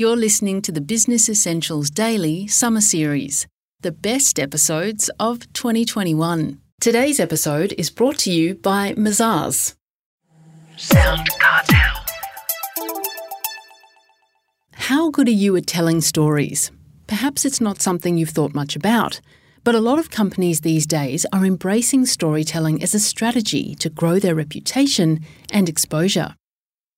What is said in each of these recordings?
You're listening to the Business Essentials Daily Summer Series, the best episodes of 2021. Today's episode is brought to you by Mazars. Sound Cartel. How good are you at telling stories? Perhaps it's not something you've thought much about, but a lot of companies these days are embracing storytelling as a strategy to grow their reputation and exposure.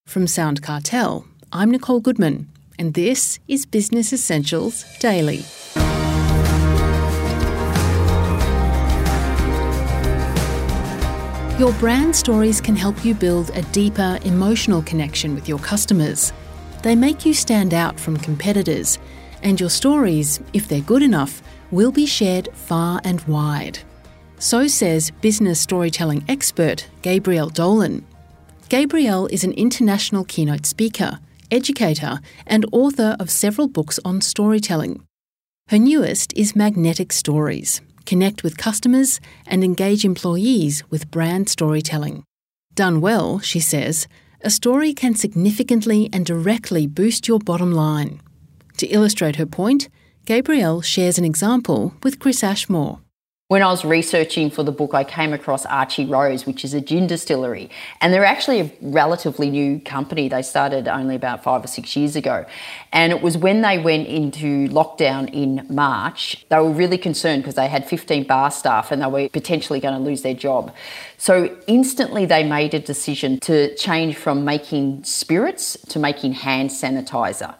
From Sound Cartel, I'm Nicole Goodman and this is Business Essentials Daily. Your brand stories can help you build a deeper emotional connection with your customers. They make you stand out from competitors, and your stories, if they're good enough, will be shared far and wide. So says business storytelling expert Gabrielle Dolan. Gabrielle is an international keynote speaker educator, and author of several books on storytelling. Her newest is Magnetic Stories Connect with customers and engage employees with brand storytelling. Done well, she says, a story can significantly and directly boost your bottom line. To illustrate her point, Gabrielle shares an example with Chris Ashmore. When I was researching for the book, I came across Archie Rose, which is a gin distillery. And they're actually a relatively new company. They started only about five or six years ago. And it was when they went into lockdown in March, they were really concerned because they had 15 bar staff and they were potentially going to lose their job. So instantly they made a decision to change from making spirits to making hand sanitizer.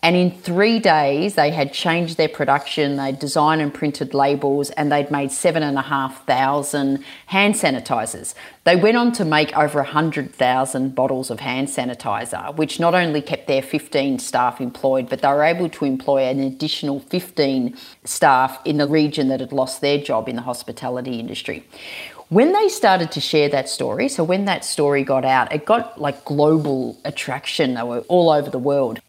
And in three days, they had changed their production, they'd designed and printed labels, and they'd made seven and a half thousand hand sanitizers. They went on to make over 100,000 bottles of hand sanitizer, which not only kept their 15 staff employed, but they were able to employ an additional 15 staff in the region that had lost their job in the hospitality industry when they started to share that story, so when that story got out, it got like global attraction. They were all over the world.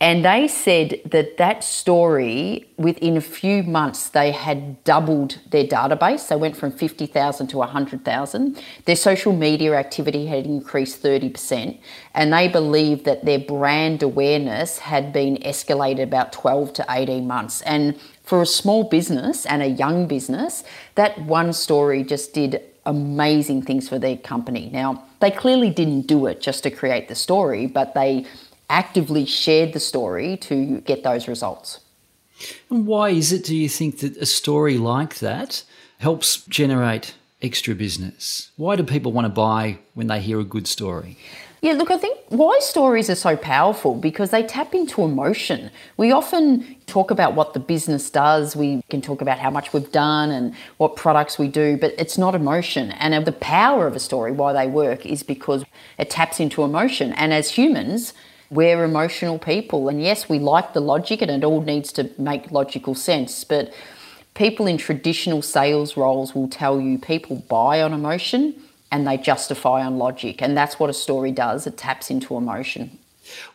And they said that that story, within a few months, they had doubled their database. They went from 50,000 to 100,000. Their social media activity had increased 30%. And they believed that their brand awareness had been escalated about 12 to 18 months. And for a small business and a young business, that one story just did amazing things for their company. Now, they clearly didn't do it just to create the story, but they actively shared the story to get those results. And why is it, do you think, that a story like that helps generate extra business? Why do people want to buy when they hear a good story? Yeah, look, I think why stories are so powerful because they tap into emotion. We often talk about what the business does, we can talk about how much we've done and what products we do, but it's not emotion. And the power of a story, why they work, is because it taps into emotion. And as humans, we're emotional people. And yes, we like the logic and it all needs to make logical sense. But people in traditional sales roles will tell you people buy on emotion and they justify on logic. And that's what a story does it taps into emotion.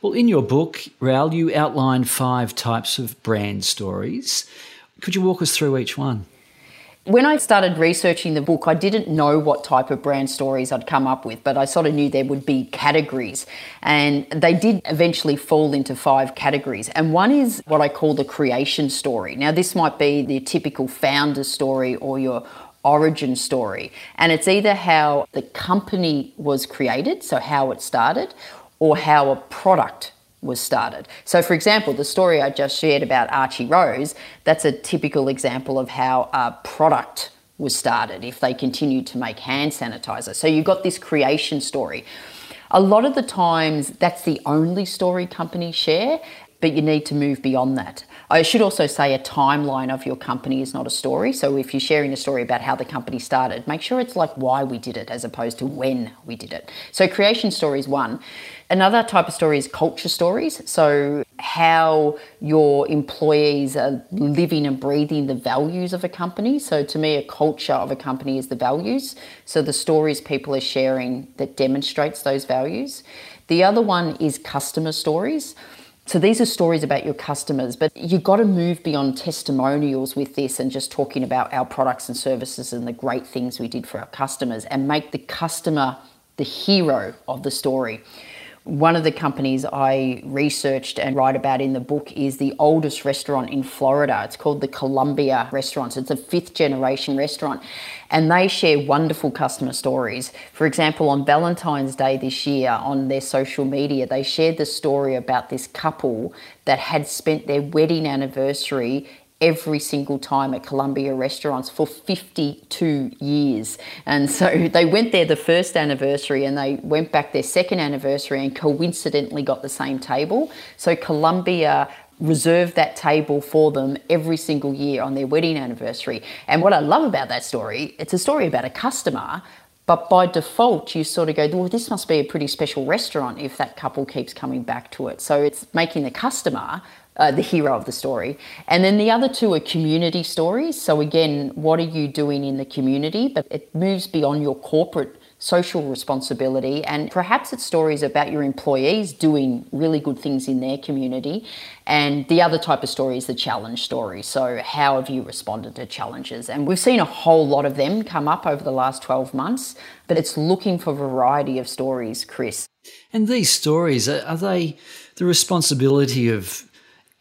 Well, in your book, Raoul, you outline five types of brand stories. Could you walk us through each one? When I started researching the book, I didn't know what type of brand stories I'd come up with, but I sort of knew there would be categories. And they did eventually fall into five categories. And one is what I call the creation story. Now, this might be the typical founder story or your origin story. And it's either how the company was created, so how it started, or how a product was started. So, for example, the story I just shared about Archie Rose, that's a typical example of how a product was started if they continued to make hand sanitizer. So, you've got this creation story. A lot of the times, that's the only story companies share, but you need to move beyond that. I should also say a timeline of your company is not a story. So if you're sharing a story about how the company started, make sure it's like why we did it as opposed to when we did it. So creation story is one. Another type of story is culture stories. So, how your employees are living and breathing the values of a company. So, to me, a culture of a company is the values. So, the stories people are sharing that demonstrates those values. The other one is customer stories. So these are stories about your customers, but you've got to move beyond testimonials with this and just talking about our products and services and the great things we did for our customers and make the customer the hero of the story One of the companies I researched and write about in the book is the oldest restaurant in Florida. It's called the Columbia Restaurants. It's a fifth generation restaurant and they share wonderful customer stories. For example, on Valentine's Day this year on their social media, they shared the story about this couple that had spent their wedding anniversary every single time at Columbia restaurants for 52 years. And so they went there the first anniversary and they went back their second anniversary and coincidentally got the same table. So Columbia reserved that table for them every single year on their wedding anniversary. And what I love about that story, it's a story about a customer but by default, you sort of go, well, this must be a pretty special restaurant if that couple keeps coming back to it. So it's making the customer uh, the hero of the story. And then the other two are community stories. So, again, what are you doing in the community? But it moves beyond your corporate social responsibility and perhaps it's stories about your employees doing really good things in their community and the other type of story is the challenge story so how have you responded to challenges and we've seen a whole lot of them come up over the last 12 months but it's looking for variety of stories chris and these stories are they the responsibility of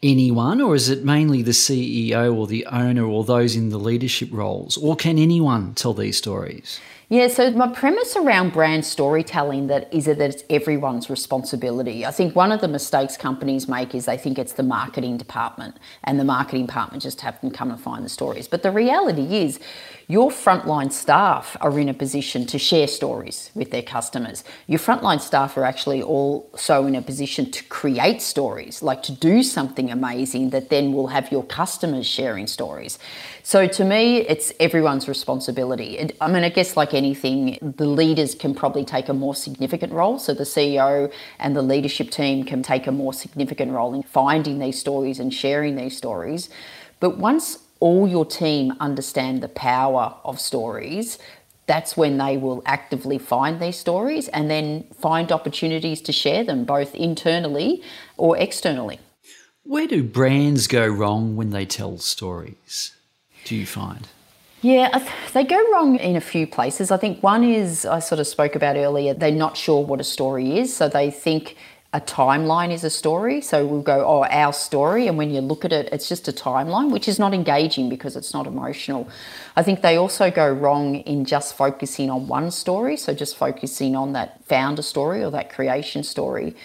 anyone, or is it mainly the CEO or the owner or those in the leadership roles? Or can anyone tell these stories? Yeah, so my premise around brand storytelling that is that it's everyone's responsibility. I think one of the mistakes companies make is they think it's the marketing department and the marketing department just have to come and find the stories. But the reality is your frontline staff are in a position to share stories with their customers. Your frontline staff are actually also in a position to create stories, like to do something amazing that then will have your customers sharing stories. So to me, it's everyone's responsibility. I mean, I guess like anything, the leaders can probably take a more significant role. So the CEO and the leadership team can take a more significant role in finding these stories and sharing these stories. But once all your team understand the power of stories, that's when they will actively find these stories and then find opportunities to share them both internally or externally. Where do brands go wrong when they tell stories? do you find? Yeah, they go wrong in a few places. I think one is I sort of spoke about earlier, they're not sure what a story is. So they think a timeline is a story. So we'll go, oh, our story. And when you look at it, it's just a timeline, which is not engaging because it's not emotional. I think they also go wrong in just focusing on one story. So just focusing on that founder story or that creation story.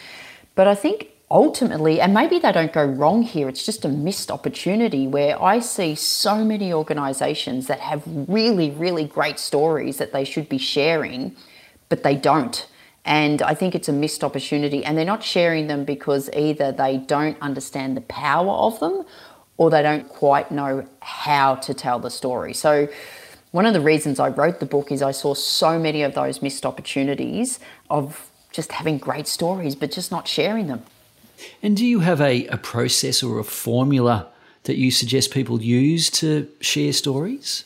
But I think ultimately, and maybe they don't go wrong here, it's just a missed opportunity where I see so many organizations that have really, really great stories that they should be sharing, but they don't. And I think it's a missed opportunity. And they're not sharing them because either they don't understand the power of them or they don't quite know how to tell the story. So, one of the reasons I wrote the book is I saw so many of those missed opportunities of just having great stories, but just not sharing them. And do you have a, a process or a formula that you suggest people use to share stories?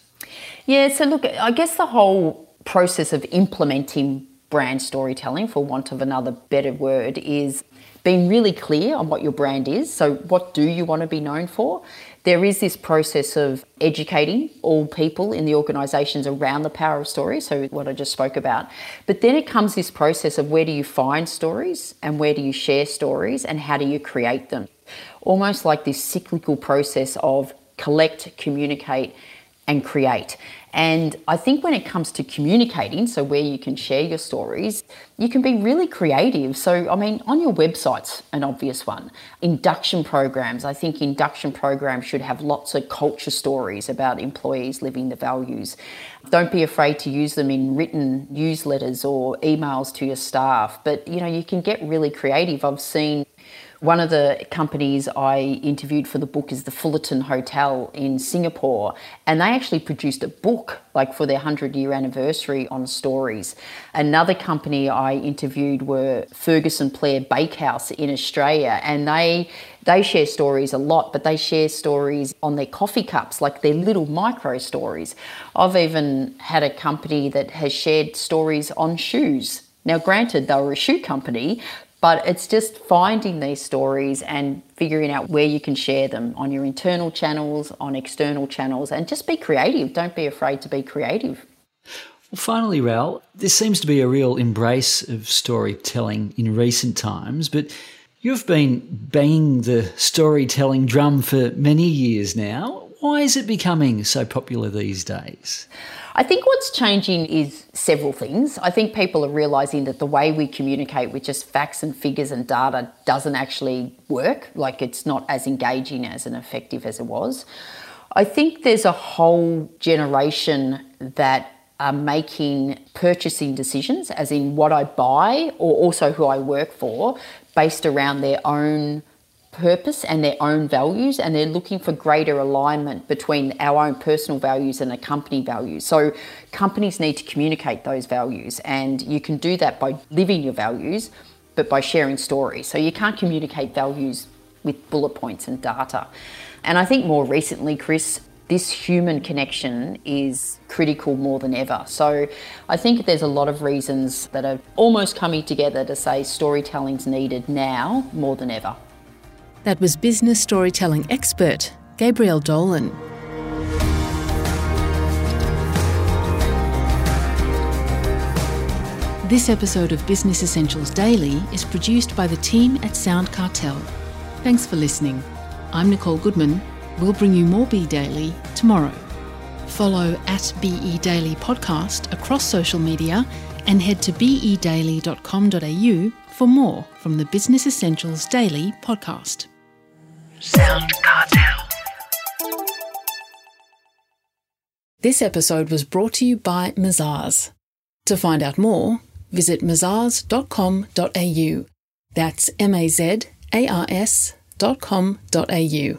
Yeah, so look, I guess the whole process of implementing brand storytelling, for want of another better word, is being really clear on what your brand is. So, what do you want to be known for? There is this process of educating all people in the organisations around the power of story, so what I just spoke about. But then it comes this process of where do you find stories and where do you share stories and how do you create them? Almost like this cyclical process of collect, communicate, and create. And I think when it comes to communicating, so where you can share your stories, you can be really creative. So, I mean, on your website's an obvious one. Induction programs, I think induction programs should have lots of culture stories about employees living the values. Don't be afraid to use them in written newsletters or emails to your staff. But, you know, you can get really creative. I've seen one of the companies I interviewed for the book is the Fullerton Hotel in Singapore, and they actually produced a book like for their 100 year anniversary on stories. Another company I interviewed were Ferguson Plarre Bakehouse in Australia, and they they share stories a lot, but they share stories on their coffee cups, like their little micro stories. I've even had a company that has shared stories on shoes. Now, granted, they were a shoe company, but it's just finding these stories and figuring out where you can share them on your internal channels, on external channels, and just be creative. Don't be afraid to be creative. Well, finally, Ral, there seems to be a real embrace of storytelling in recent times, but you've been banging the storytelling drum for many years now. Why is it becoming so popular these days? I think what's changing is several things. I think people are realizing that the way we communicate with just facts and figures and data doesn't actually work. Like it's not as engaging as and effective as it was. I think there's a whole generation that are making purchasing decisions, as in what I buy or also who I work for, based around their own purpose and their own values, and they're looking for greater alignment between our own personal values and the company values. So, companies need to communicate those values, and you can do that by living your values, but by sharing stories. So, you can't communicate values with bullet points and data. And I think more recently, Chris, this human connection is critical more than ever. So I think there's a lot of reasons that are almost coming together to say storytelling's needed now more than ever. That was business storytelling expert Gabrielle Dolan. This episode of Business Essentials Daily is produced by the team at Sound Cartel. Thanks for listening. I'm Nicole Goodman. We'll bring you more Be Daily tomorrow. Follow at BE Daily Podcast across social media and head to bedaily.com.au for more from the Business Essentials Daily podcast. Sound Cartel. This episode was brought to you by Mazars. To find out more, visit mazars.com.au. That's M A Z A R S dot com dot au.